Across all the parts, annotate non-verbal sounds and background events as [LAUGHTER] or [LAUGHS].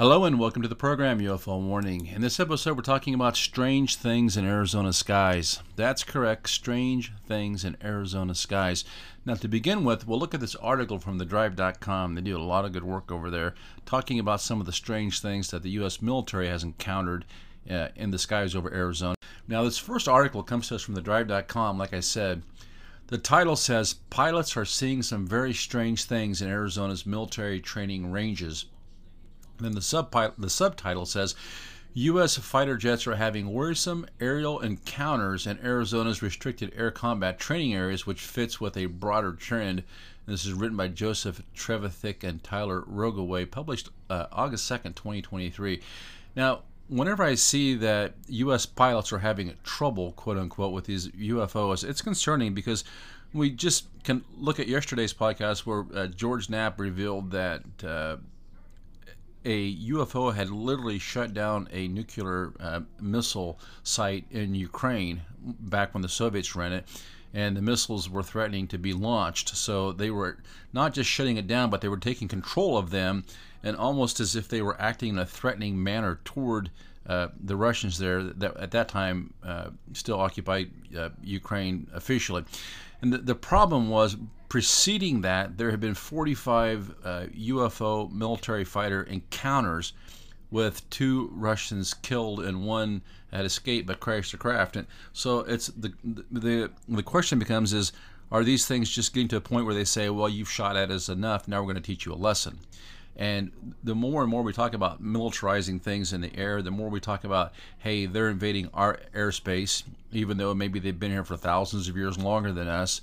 Hello and welcome to the program UFO Warning. In this episode, we're talking about strange things in Arizona skies. That's correct, strange things in Arizona skies. Now, to begin with, we'll look at this article from thedrive.com. They do a lot of good work over there talking about some of the strange things that the U.S. military has encountered uh, in the skies over Arizona. Now, this first article comes to us from thedrive.com, like I said. The title says Pilots are seeing some very strange things in Arizona's military training ranges. Then the, subpi- the subtitle says U.S. fighter jets are having worrisome aerial encounters in Arizona's restricted air combat training areas, which fits with a broader trend. This is written by Joseph Trevithick and Tyler Rogoway, published uh, August 2nd, 2023. Now, whenever I see that U.S. pilots are having trouble, quote unquote, with these UFOs, it's concerning because we just can look at yesterday's podcast where uh, George Knapp revealed that uh, a UFO had literally shut down a nuclear uh, missile site in Ukraine back when the Soviets ran it, and the missiles were threatening to be launched. So they were not just shutting it down, but they were taking control of them, and almost as if they were acting in a threatening manner toward. Uh, the Russians there that at that time uh, still occupied uh, Ukraine officially. And the, the problem was preceding that, there had been 45 uh, UFO military fighter encounters with two Russians killed and one had escaped but crashed the craft. And so it's the the the question becomes is are these things just getting to a point where they say, well, you've shot at us enough, now we're going to teach you a lesson? And the more and more we talk about militarizing things in the air, the more we talk about, hey, they're invading our airspace, even though maybe they've been here for thousands of years longer than us.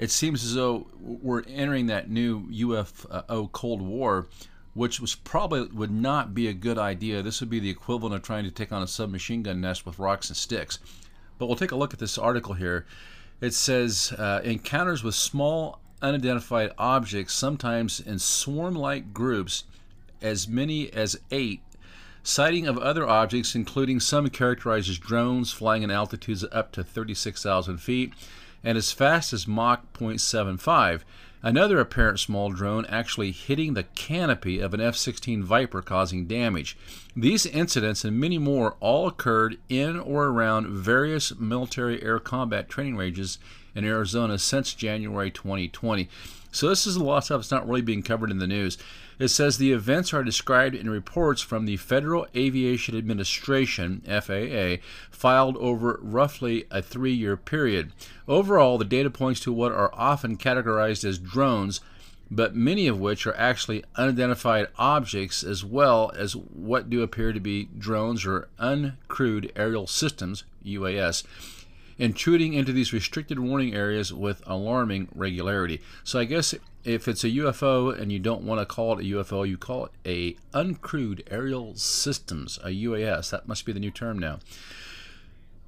It seems as though we're entering that new UFO Cold War, which was probably would not be a good idea. This would be the equivalent of trying to take on a submachine gun nest with rocks and sticks. But we'll take a look at this article here. It says uh, encounters with small unidentified objects, sometimes in swarm like groups, as many as eight. Sighting of other objects, including some characterized as drones flying in altitudes up to 36,000 feet and as fast as Mach 0.75. Another apparent small drone actually hitting the canopy of an F 16 Viper, causing damage. These incidents and many more all occurred in or around various military air combat training ranges in Arizona since January 2020. So this is a lot of stuff that's not really being covered in the news. It says the events are described in reports from the Federal Aviation Administration, FAA, filed over roughly a three year period. Overall, the data points to what are often categorized as drones but many of which are actually unidentified objects as well as what do appear to be drones or uncrewed aerial systems, UAS intruding into these restricted warning areas with alarming regularity. So I guess if it's a UFO and you don't want to call it a UFO, you call it a uncrewed aerial systems, a UAS. That must be the new term now.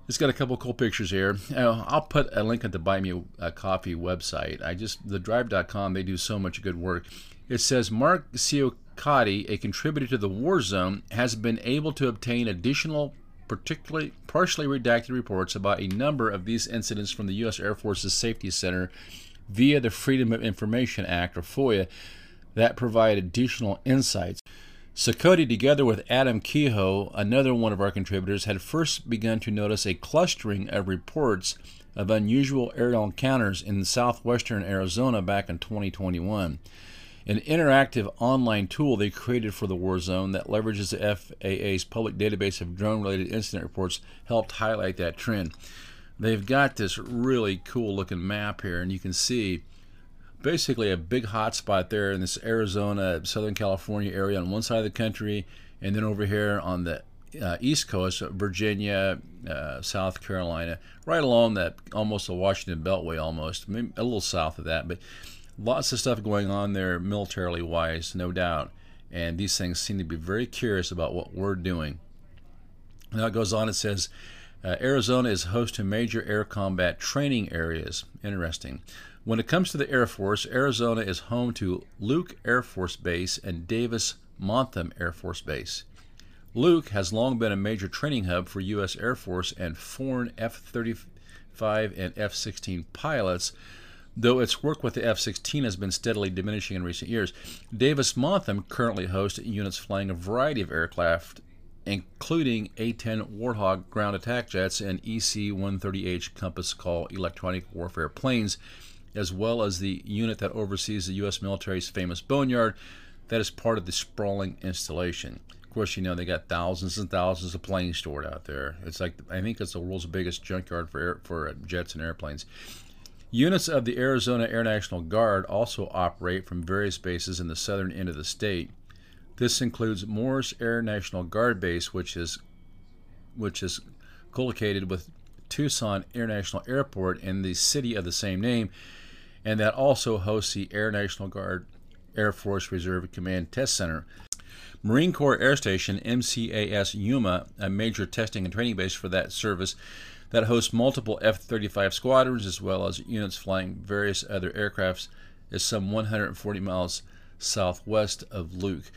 It's got a couple cool pictures here. I'll put a link at the Buy Me a Coffee website. I just the Drive.com. They do so much good work. It says Mark Ciocotti, a contributor to the War Zone, has been able to obtain additional particularly partially redacted reports about a number of these incidents from the U.S. Air Force's Safety Center via the Freedom of Information Act, or FOIA, that provide additional insights. Ciocotti, together with Adam Kehoe, another one of our contributors, had first begun to notice a clustering of reports of unusual aerial encounters in southwestern Arizona back in 2021 an interactive online tool they created for the war zone that leverages the FAA's public database of drone related incident reports helped highlight that trend. They've got this really cool looking map here, and you can see basically a big hotspot there in this Arizona, Southern California area on one side of the country, and then over here on the uh, East Coast, Virginia, uh, South Carolina, right along that almost the Washington Beltway, almost, maybe a little south of that, but lots of stuff going on there militarily wise, no doubt. And these things seem to be very curious about what we're doing. Now it goes on, it says, uh, Arizona is host to major air combat training areas. Interesting. When it comes to the Air Force, Arizona is home to Luke Air Force Base and Davis Monthan Air Force Base. Luke has long been a major training hub for U.S. Air Force and foreign F 35 and F 16 pilots though its work with the F 16 has been steadily diminishing in recent years. Davis Monthan currently hosts units flying a variety of aircraft, including A 10 Warthog ground attack jets and EC 130H Compass Call electronic warfare planes, as well as the unit that oversees the U.S. military's famous Boneyard that is part of the sprawling installation. Of course, you know they got thousands and thousands of planes stored out there. It's like I think it's the world's biggest junkyard for air, for jets and airplanes. Units of the Arizona Air National Guard also operate from various bases in the southern end of the state. This includes Morris Air National Guard Base, which is which is collocated with Tucson International Airport in the city of the same name, and that also hosts the Air National Guard Air Force Reserve Command Test Center. Marine Corps Air Station, MCAS Yuma, a major testing and training base for that service, that hosts multiple F 35 squadrons as well as units flying various other aircrafts, is some 140 miles southwest of Luke.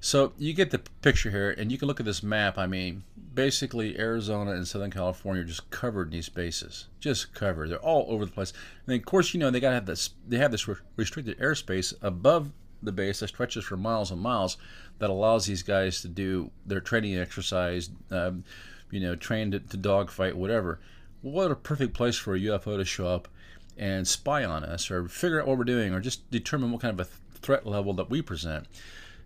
So you get the picture here, and you can look at this map. I mean, basically, Arizona and Southern California are just covered in these bases, just covered. They're all over the place. And of course, you know they got to have this. They have this restricted airspace above the base that stretches for miles and miles, that allows these guys to do their training exercise. Um, you know, trained to, to dogfight, whatever. What a perfect place for a UFO to show up and spy on us or figure out what we're doing or just determine what kind of a threat level that we present.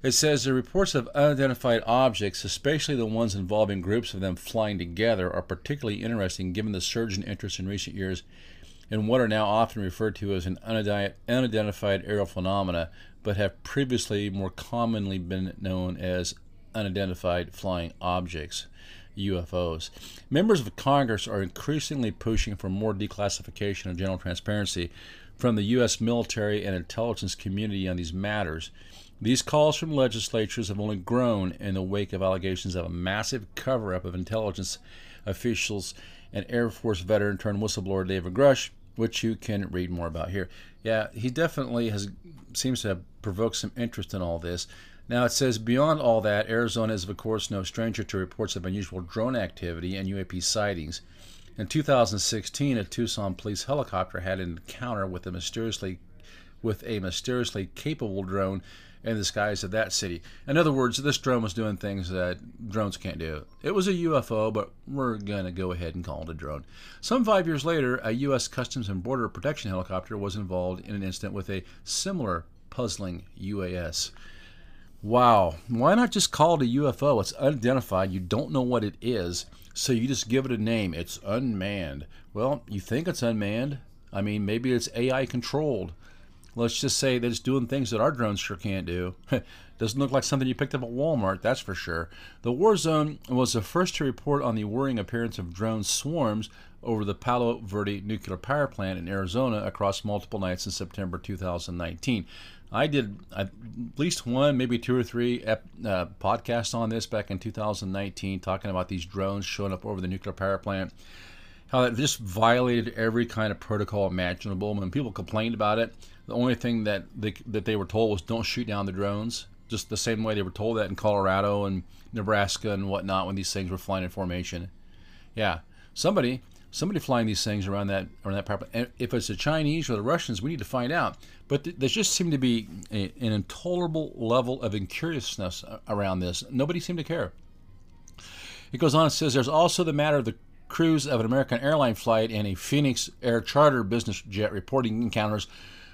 It says the reports of unidentified objects, especially the ones involving groups of them flying together, are particularly interesting given the surge in interest in recent years in what are now often referred to as an unidentified aerial phenomena, but have previously more commonly been known as unidentified flying objects. UFOs. Members of Congress are increasingly pushing for more declassification and general transparency from the U.S. military and intelligence community on these matters. These calls from legislatures have only grown in the wake of allegations of a massive cover up of intelligence officials and Air Force veteran turned whistleblower David Grusch, which you can read more about here. Yeah, he definitely has seems to have provoked some interest in all this. Now it says beyond all that, Arizona is of course no stranger to reports of unusual drone activity and UAP sightings. In 2016, a Tucson police helicopter had an encounter with a mysteriously with a mysteriously capable drone in the skies of that city. In other words, this drone was doing things that drones can't do. It was a UFO, but we're going to go ahead and call it a drone. Some five years later, a U.S. Customs and Border Protection helicopter was involved in an incident with a similar puzzling UAS. Wow. Why not just call it a UFO? It's unidentified. You don't know what it is. So you just give it a name. It's unmanned. Well, you think it's unmanned. I mean, maybe it's AI controlled. Let's just say that it's doing things that our drones sure can't do. [LAUGHS] Doesn't look like something you picked up at Walmart, that's for sure. The War Zone was the first to report on the worrying appearance of drone swarms over the Palo Verde nuclear power plant in Arizona across multiple nights in September 2019. I did at least one, maybe two or three uh, podcasts on this back in 2019, talking about these drones showing up over the nuclear power plant. How that just violated every kind of protocol imaginable. When people complained about it, the only thing that they, that they were told was don't shoot down the drones. Just the same way they were told that in Colorado and Nebraska and whatnot when these things were flying in formation. Yeah, somebody somebody flying these things around that around that power And if it's the Chinese or the Russians, we need to find out. But th- there just seemed to be a, an intolerable level of incuriousness around this. Nobody seemed to care. It goes on and says there's also the matter of the crews of an American airline flight and a Phoenix Air charter business jet reporting encounters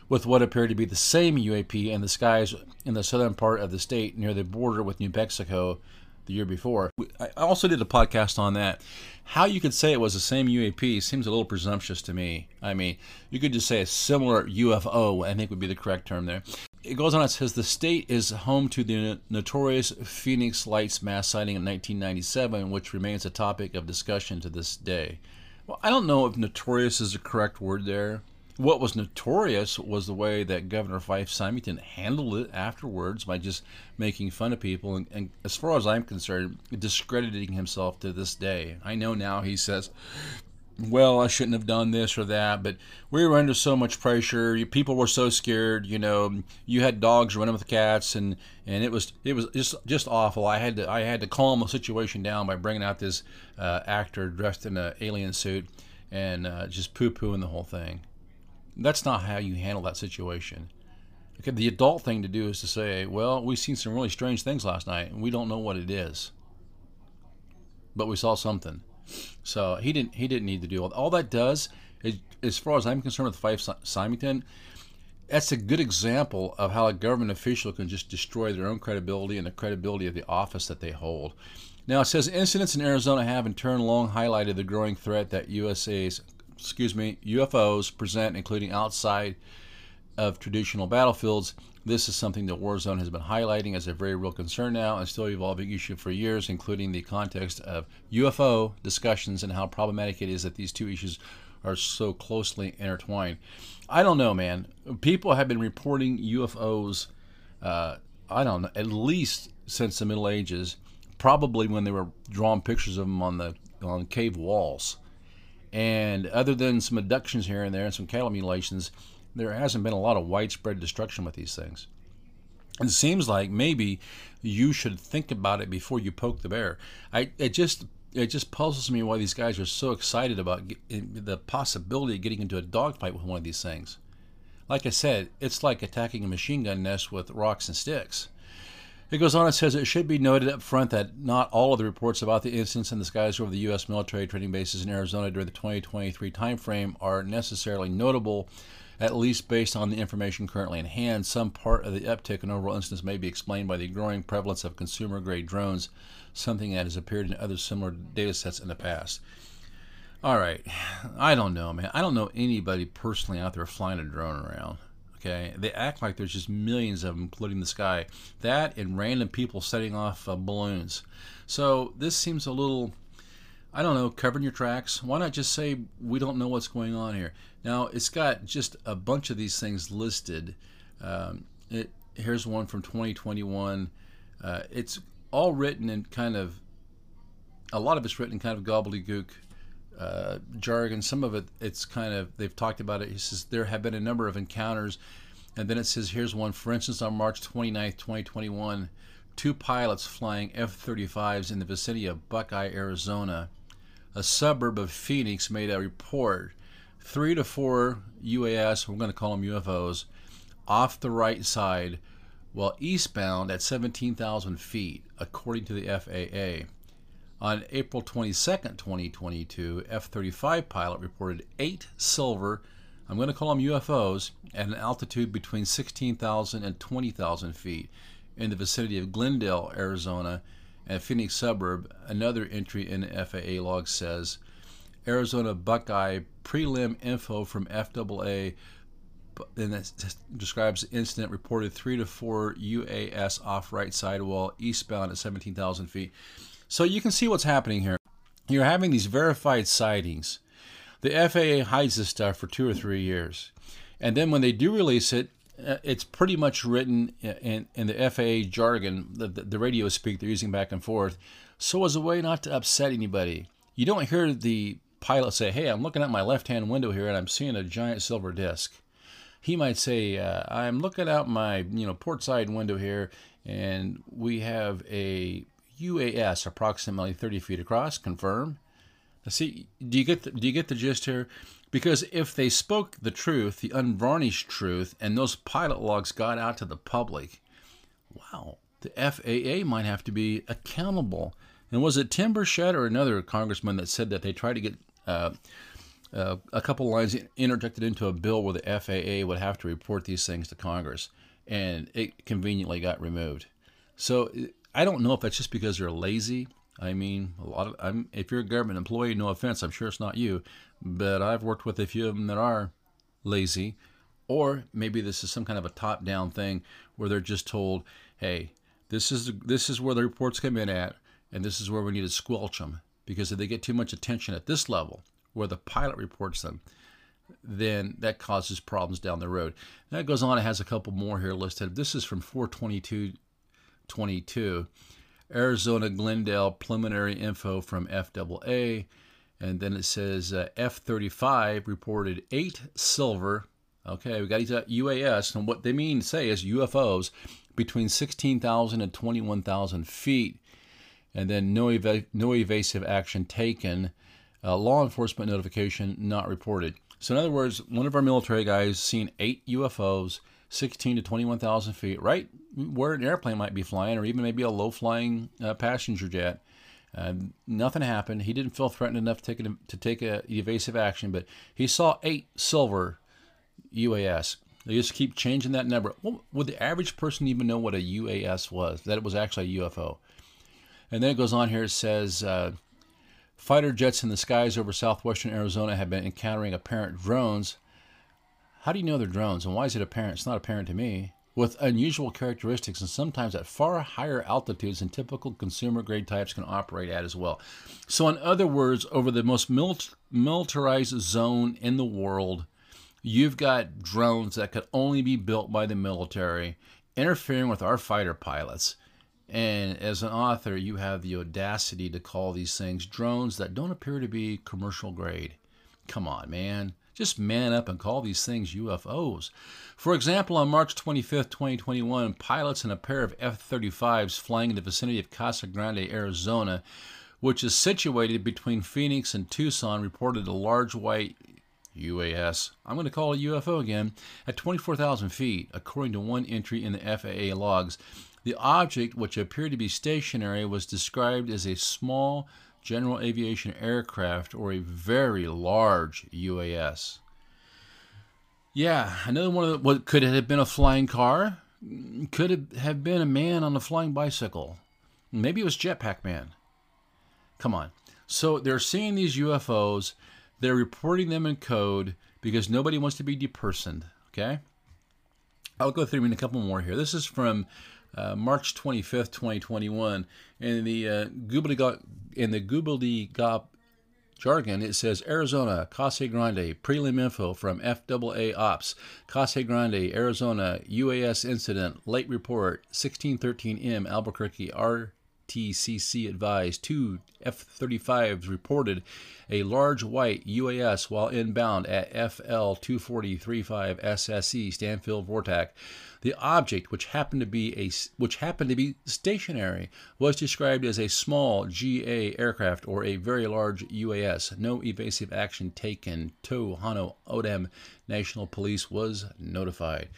with what appeared to be the same UAP in the skies in the southern part of the state near the border with New Mexico the year before. I also did a podcast on that. How you could say it was the same UAP seems a little presumptuous to me. I mean, you could just say a similar UFO, I think would be the correct term there. It goes on, it says the state is home to the notorious Phoenix Lights mass sighting in 1997, which remains a topic of discussion to this day. Well, I don't know if notorious is the correct word there. What was notorious was the way that Governor Fife Symington handled it afterwards by just making fun of people, and, and, as far as I'm concerned, discrediting himself to this day. I know now he says, well, I shouldn't have done this or that, but we were under so much pressure. People were so scared. You know, you had dogs running with cats, and, and it was it was just just awful. I had to I had to calm the situation down by bringing out this uh, actor dressed in an alien suit and uh, just poo pooing the whole thing. That's not how you handle that situation. Okay, the adult thing to do is to say, well, we've seen some really strange things last night, and we don't know what it is, but we saw something. So he didn't he didn't need to do all, all that does is, as far as I'm concerned with Fife Symington, that's a good example of how a government official can just destroy their own credibility and the credibility of the office that they hold. Now it says incidents in Arizona have in turn long highlighted the growing threat that USA's excuse me UFOs present, including outside of traditional battlefields. This is something that Warzone has been highlighting as a very real concern now and still evolving issue for years, including the context of UFO discussions and how problematic it is that these two issues are so closely intertwined. I don't know, man. People have been reporting UFOs, uh, I don't know, at least since the Middle Ages, probably when they were drawing pictures of them on the on cave walls. And other than some abductions here and there and some cattle mutilations, there hasn't been a lot of widespread destruction with these things. It seems like maybe you should think about it before you poke the bear. I it just it just puzzles me why these guys are so excited about the possibility of getting into a dogfight with one of these things. Like I said, it's like attacking a machine gun nest with rocks and sticks. It goes on and says it should be noted up front that not all of the reports about the incidents in the skies over the U.S. military training bases in Arizona during the 2023 timeframe are necessarily notable at least based on the information currently in hand, some part of the uptick in overall incidents may be explained by the growing prevalence of consumer grade drones, something that has appeared in other similar data sets in the past. All right, I don't know, man. I don't know anybody personally out there flying a drone around. Okay, they act like there's just millions of them polluting the sky. That and random people setting off uh, balloons. So this seems a little I don't know, covering your tracks. Why not just say we don't know what's going on here? Now it's got just a bunch of these things listed. Um, it, here's one from 2021. Uh, it's all written in kind of a lot of it's written in kind of gobbledygook uh, jargon. Some of it it's kind of they've talked about it. He says there have been a number of encounters, and then it says here's one. For instance, on March 29th, 2021, two pilots flying F-35s in the vicinity of Buckeye, Arizona a suburb of Phoenix made a report three to four UAS, we're going to call them UFOs, off the right side while eastbound at 17,000 feet, according to the FAA. On April 22, 2022, F 35 pilot reported eight silver, I'm going to call them UFOs, at an altitude between 16,000 and 20,000 feet in the vicinity of Glendale, Arizona, and Phoenix suburb, another entry in FAA log says Arizona Buckeye prelim info from FAA and it describes the incident reported three to four UAS off right sidewall eastbound at 17,000 feet. So you can see what's happening here. You're having these verified sightings. The FAA hides this stuff for two or three years. And then when they do release it, uh, it's pretty much written in, in the FAA jargon, the, the radio speak they're using back and forth, so as a way not to upset anybody. You don't hear the pilot say, Hey, I'm looking at my left hand window here and I'm seeing a giant silver disc. He might say, uh, I'm looking out my you know port side window here and we have a UAS approximately 30 feet across. Confirm. See, do you get the, do you get the gist here? Because if they spoke the truth, the unvarnished truth, and those pilot logs got out to the public, wow, the FAA might have to be accountable. And was it Tim Burchett or another congressman that said that they tried to get uh, uh, a couple lines interjected into a bill where the FAA would have to report these things to Congress, and it conveniently got removed. So I don't know if that's just because they're lazy I mean, a lot of I'm, if you're a government employee, no offense, I'm sure it's not you, but I've worked with a few of them that are lazy, or maybe this is some kind of a top-down thing where they're just told, "Hey, this is this is where the reports come in at, and this is where we need to squelch them because if they get too much attention at this level, where the pilot reports them." then that causes problems down the road. that goes on, it has a couple more here listed. This is from 42222. Arizona Glendale preliminary info from FAA. And then it says uh, F 35 reported eight silver. Okay, we got these UAS. And what they mean to say is UFOs between 16,000 and 21,000 feet. And then no, ev- no evasive action taken. Uh, law enforcement notification not reported. So, in other words, one of our military guys seen eight UFOs, 16 to 21,000 feet, right where an airplane might be flying, or even maybe a low flying uh, passenger jet. Uh, nothing happened. He didn't feel threatened enough to take, to take a evasive action, but he saw eight silver UAS. They just keep changing that number. Well, would the average person even know what a UAS was? That it was actually a UFO. And then it goes on here. It says uh, fighter jets in the skies over southwestern Arizona have been encountering apparent drones. How do you know they're drones? And why is it apparent? It's not apparent to me. With unusual characteristics and sometimes at far higher altitudes than typical consumer grade types can operate at as well. So, in other words, over the most militarized zone in the world, you've got drones that could only be built by the military interfering with our fighter pilots. And as an author, you have the audacity to call these things drones that don't appear to be commercial grade. Come on, man. Just man up and call these things UFOs. For example, on March 25, 2021, pilots in a pair of F 35s flying in the vicinity of Casa Grande, Arizona, which is situated between Phoenix and Tucson, reported a large white UAS, I'm going to call it UFO again, at 24,000 feet, according to one entry in the FAA logs. The object, which appeared to be stationary, was described as a small general aviation aircraft or a very large UAS. Yeah, another one of the, what could it have been a flying car? Could it have been a man on a flying bicycle? Maybe it was Jetpack Man. Come on. So they're seeing these UFOs they're reporting them in code because nobody wants to be depersoned. Okay? I'll go through in a couple more here. This is from uh, March 25th, 2021. In the uh, Gobbledygook jargon, it says Arizona, Casa Grande, prelim info from FAA Ops, Casa Grande, Arizona, UAS incident, late report, 1613M, Albuquerque, R. TCC advised two F 35s reported a large white UAS while inbound at FL 2435 SSE Stanfield Vortac. The object, which happened to be a which happened to be stationary, was described as a small GA aircraft or a very large UAS. No evasive action taken. Tohono O'odham National Police was notified.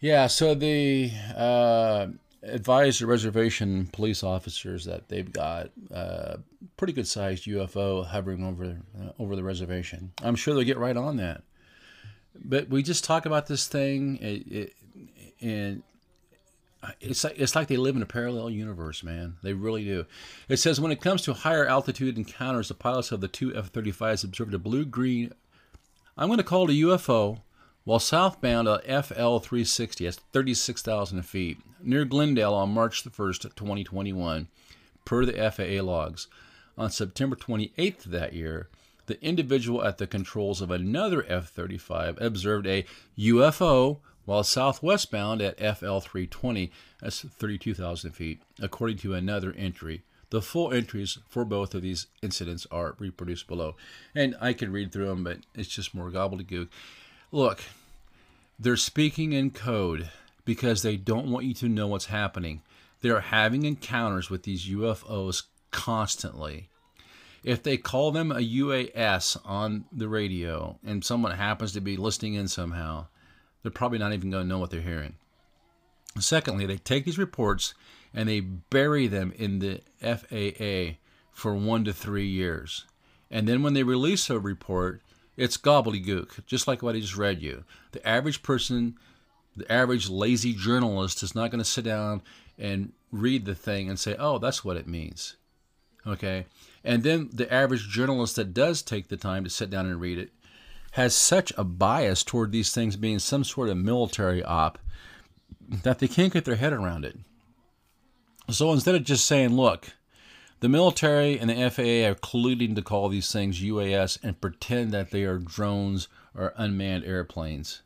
Yeah, so the uh, advise the reservation police officers that they've got a pretty good sized UFO hovering over uh, over the reservation. I'm sure they'll get right on that. But we just talk about this thing, it, it, and it's like it's like they live in a parallel universe, man. They really do. It says when it comes to higher altitude encounters, the pilots of the two F-35s observed a blue-green. I'm going to call it a UFO while southbound at FL 360, that's 36,000 feet, near Glendale on March 1st, 2021, per the FAA logs. On September 28th of that year, the individual at the controls of another F 35 observed a UFO while southwestbound at FL 320, that's 32,000 feet, according to another entry. The full entries for both of these incidents are reproduced below. And I could read through them, but it's just more gobbledygook. Look, they're speaking in code because they don't want you to know what's happening. They're having encounters with these UFOs constantly. If they call them a UAS on the radio and someone happens to be listening in somehow, they're probably not even going to know what they're hearing. Secondly, they take these reports and they bury them in the FAA for one to three years. And then when they release a report, it's gobbledygook, just like what I just read you. The average person, the average lazy journalist is not going to sit down and read the thing and say, oh, that's what it means. Okay? And then the average journalist that does take the time to sit down and read it has such a bias toward these things being some sort of military op that they can't get their head around it. So instead of just saying, look, the military and the FAA are colluding to call these things UAS and pretend that they are drones or unmanned airplanes.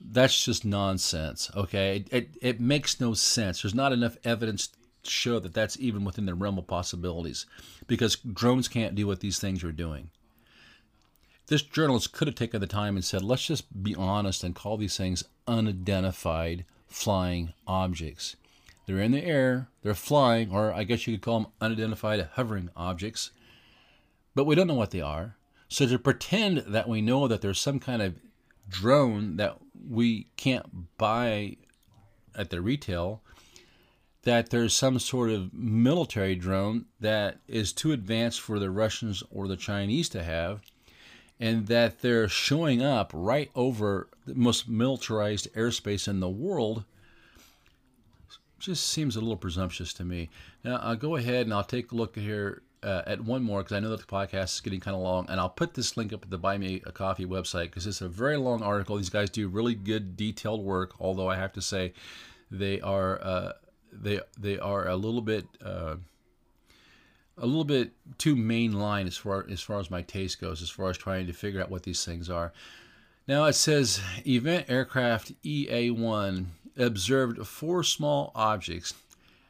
That's just nonsense, okay? It, it, it makes no sense. There's not enough evidence to show that that's even within the realm of possibilities because drones can't do what these things are doing. This journalist could have taken the time and said, let's just be honest and call these things unidentified flying objects. They're in the air, they're flying, or I guess you could call them unidentified hovering objects, but we don't know what they are. So to pretend that we know that there's some kind of drone that we can't buy at the retail, that there's some sort of military drone that is too advanced for the Russians or the Chinese to have, and that they're showing up right over the most militarized airspace in the world just seems a little presumptuous to me. Now, I'll go ahead and I'll take a look here uh, at one more because I know that the podcast is getting kind of long, and I'll put this link up at the Buy Me a Coffee website because it's a very long article. These guys do really good, detailed work. Although I have to say, they are uh, they they are a little bit uh, a little bit too mainline as far as far as my taste goes, as far as trying to figure out what these things are. Now it says Event Aircraft EA1 observed four small objects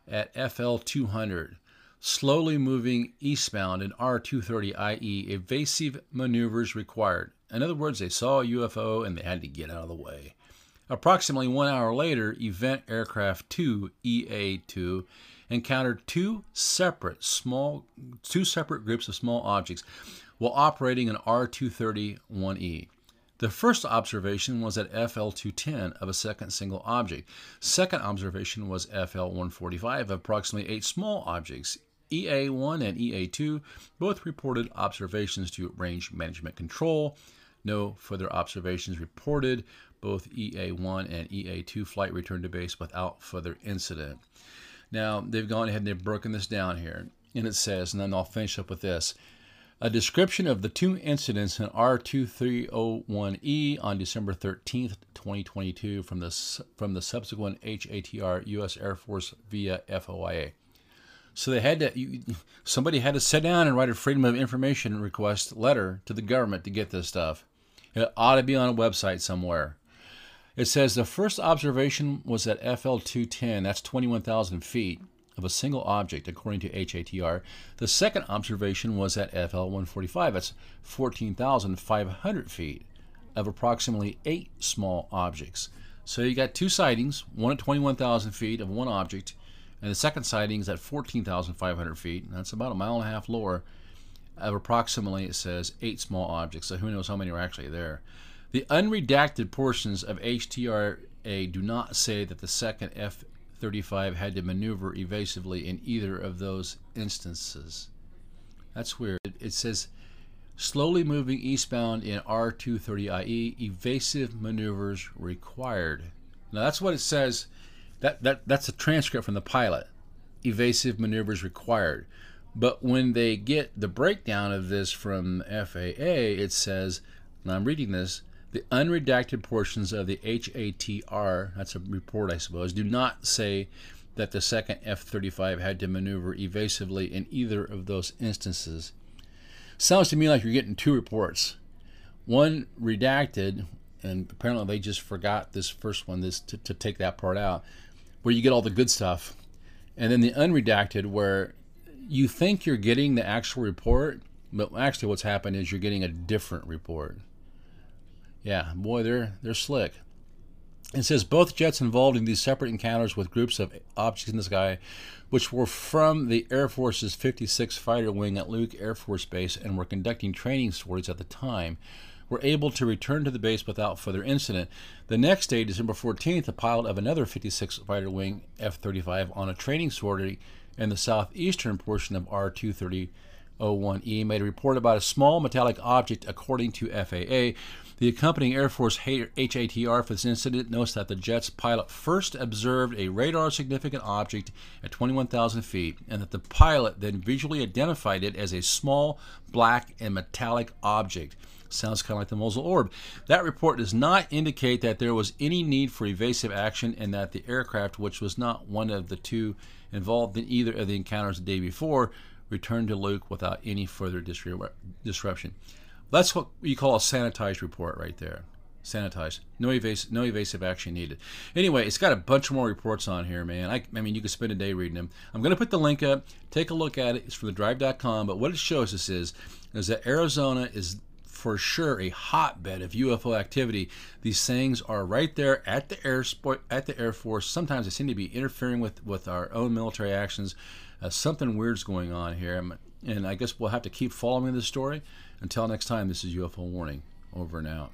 at FL 200 slowly moving eastbound in R230, i.e., evasive maneuvers required. In other words, they saw a UFO and they had to get out of the way. Approximately one hour later, Event Aircraft 2 EA2 encountered two separate small, two separate groups of small objects while operating an R230-1E. The first observation was at FL210 of a second single object. Second observation was FL145 of approximately eight small objects. EA1 and EA2 both reported observations to Range Management Control. No further observations reported. Both EA1 and EA2 flight returned to base without further incident. Now, they've gone ahead and they've broken this down here. And it says, and then I'll finish up with this. A description of the two incidents in R2301E on December 13th, 2022, from the, from the subsequent HATR U.S. Air Force via FOIA. So they had to, you, somebody had to sit down and write a Freedom of Information request letter to the government to get this stuff. It ought to be on a website somewhere. It says the first observation was at FL 210, that's 21,000 feet of a single object, according to HATR. The second observation was at FL 145, that's 14,500 feet of approximately eight small objects. So you got two sightings, one at 21,000 feet of one object, and the second sighting is at 14,500 feet. That's about a mile and a half lower of approximately, it says, eight small objects. So who knows how many are actually there. The unredacted portions of HTRA do not say that the second F 35 had to maneuver evasively in either of those instances. That's weird. It says slowly moving eastbound in R230IE, evasive maneuvers required. Now that's what it says. That, that that's a transcript from the pilot. Evasive maneuvers required. But when they get the breakdown of this from FAA, it says, and I'm reading this, the unredacted portions of the HATR, that's a report I suppose, do not say that the second F 35 had to maneuver evasively in either of those instances. Sounds to me like you're getting two reports. One redacted, and apparently they just forgot this first one this to, to take that part out, where you get all the good stuff. And then the unredacted, where you think you're getting the actual report, but actually what's happened is you're getting a different report. Yeah, boy, they're they're slick. It says both jets involved in these separate encounters with groups of objects in the sky, which were from the Air Force's 56 Fighter Wing at Luke Air Force Base and were conducting training sorties at the time, were able to return to the base without further incident. The next day, December 14th, a pilot of another 56 Fighter Wing F 35 on a training sortie in the southeastern portion of R 230-01E made a report about a small metallic object according to FAA the accompanying Air Force HATR for this incident notes that the jet's pilot first observed a radar significant object at 21,000 feet and that the pilot then visually identified it as a small black and metallic object. Sounds kind of like the Mosul Orb. That report does not indicate that there was any need for evasive action and that the aircraft, which was not one of the two involved in either of the encounters the day before, returned to Luke without any further disruption. That's what you call a sanitized report right there. Sanitized. No evasive, no evasive action needed. Anyway, it's got a bunch more reports on here, man. I, I mean, you could spend a day reading them. I'm going to put the link up. Take a look at it. It's from thedrive.com. But what it shows us is, is that Arizona is for sure a hotbed of UFO activity. These things are right there at the air at the Air Force. Sometimes they seem to be interfering with with our own military actions. Uh, something weird's going on here. And I guess we'll have to keep following this story. Until next time, this is UFO Warning. Over and out.